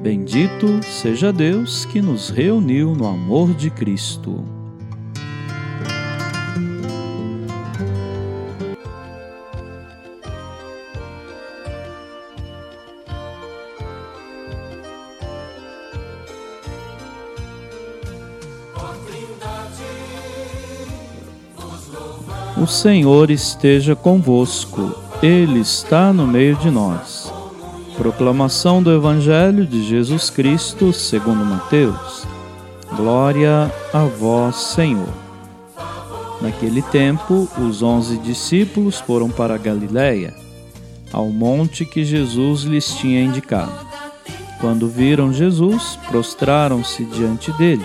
Bendito seja Deus que nos reuniu no amor de Cristo. O Senhor esteja convosco, Ele está no meio de nós. Proclamação do Evangelho de Jesus Cristo segundo Mateus. Glória a vós, Senhor. Naquele tempo, os onze discípulos foram para a Galiléia, ao monte que Jesus lhes tinha indicado. Quando viram Jesus, prostraram-se diante dele.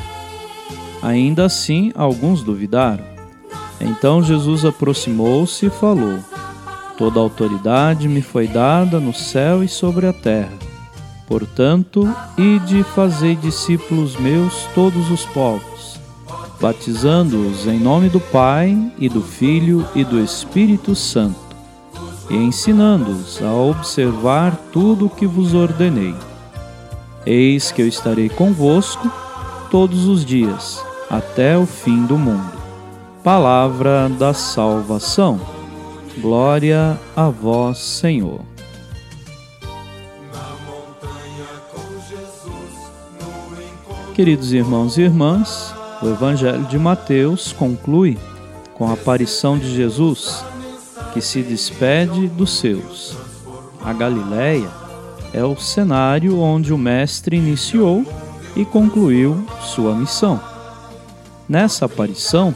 Ainda assim, alguns duvidaram. Então Jesus aproximou-se e falou: Toda autoridade me foi dada no céu e sobre a terra. Portanto, ide fazei discípulos meus todos os povos, batizando-os em nome do Pai e do Filho e do Espírito Santo, e ensinando-os a observar tudo o que vos ordenei. Eis que eu estarei convosco todos os dias, até o fim do mundo. Palavra da salvação. Glória a vós, Senhor. Queridos irmãos e irmãs, o Evangelho de Mateus conclui com a aparição de Jesus, que se despede dos seus. A Galiléia é o cenário onde o Mestre iniciou e concluiu sua missão. Nessa aparição,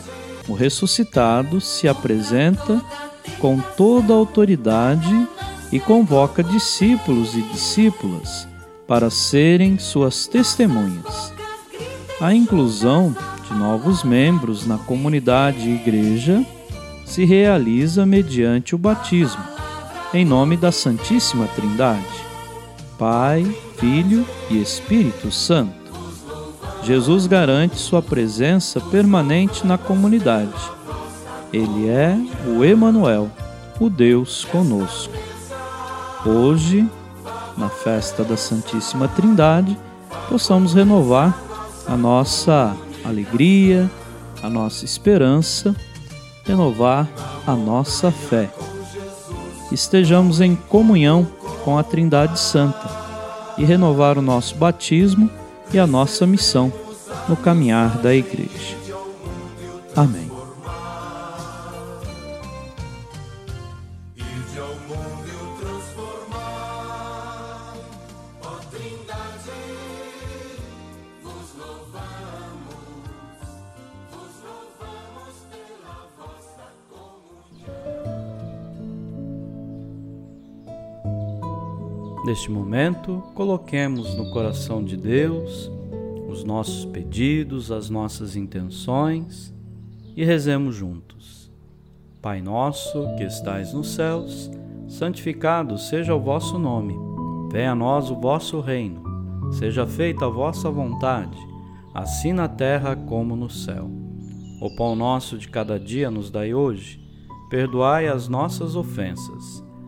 o ressuscitado se apresenta com toda a autoridade e convoca discípulos e discípulas para serem suas testemunhas. A inclusão de novos membros na comunidade e igreja se realiza mediante o batismo, em nome da Santíssima Trindade, Pai, Filho e Espírito Santo. Jesus garante sua presença permanente na comunidade ele é o Emanuel, o Deus conosco. Hoje, na festa da Santíssima Trindade, possamos renovar a nossa alegria, a nossa esperança, renovar a nossa fé. Estejamos em comunhão com a Trindade Santa e renovar o nosso batismo e a nossa missão no caminhar da Igreja. Amém. Neste momento, coloquemos no coração de Deus os nossos pedidos, as nossas intenções e rezemos juntos. Pai nosso que estais nos céus, santificado seja o vosso nome. Venha a nós o vosso reino. Seja feita a vossa vontade, assim na terra como no céu. O pão nosso de cada dia nos dai hoje. Perdoai as nossas ofensas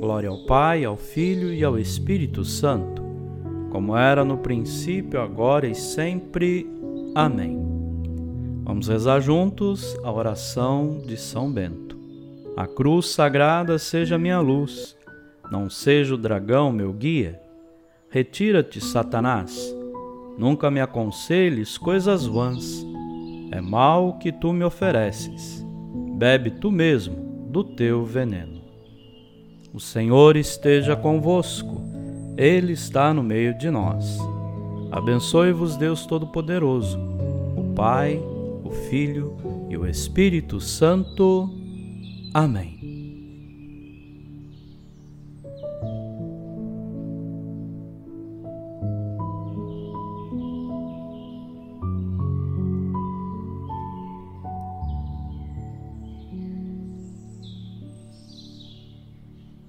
Glória ao Pai, ao Filho e ao Espírito Santo, como era no princípio, agora e sempre. Amém. Vamos rezar juntos a oração de São Bento. A cruz sagrada seja minha luz, não seja o dragão meu guia. Retira-te, Satanás, Nunca me aconselhes coisas vãs. É mal que tu me ofereces. Bebe tu mesmo do teu veneno. O Senhor esteja convosco, Ele está no meio de nós. Abençoe-vos, Deus Todo-Poderoso, o Pai, o Filho e o Espírito Santo. Amém.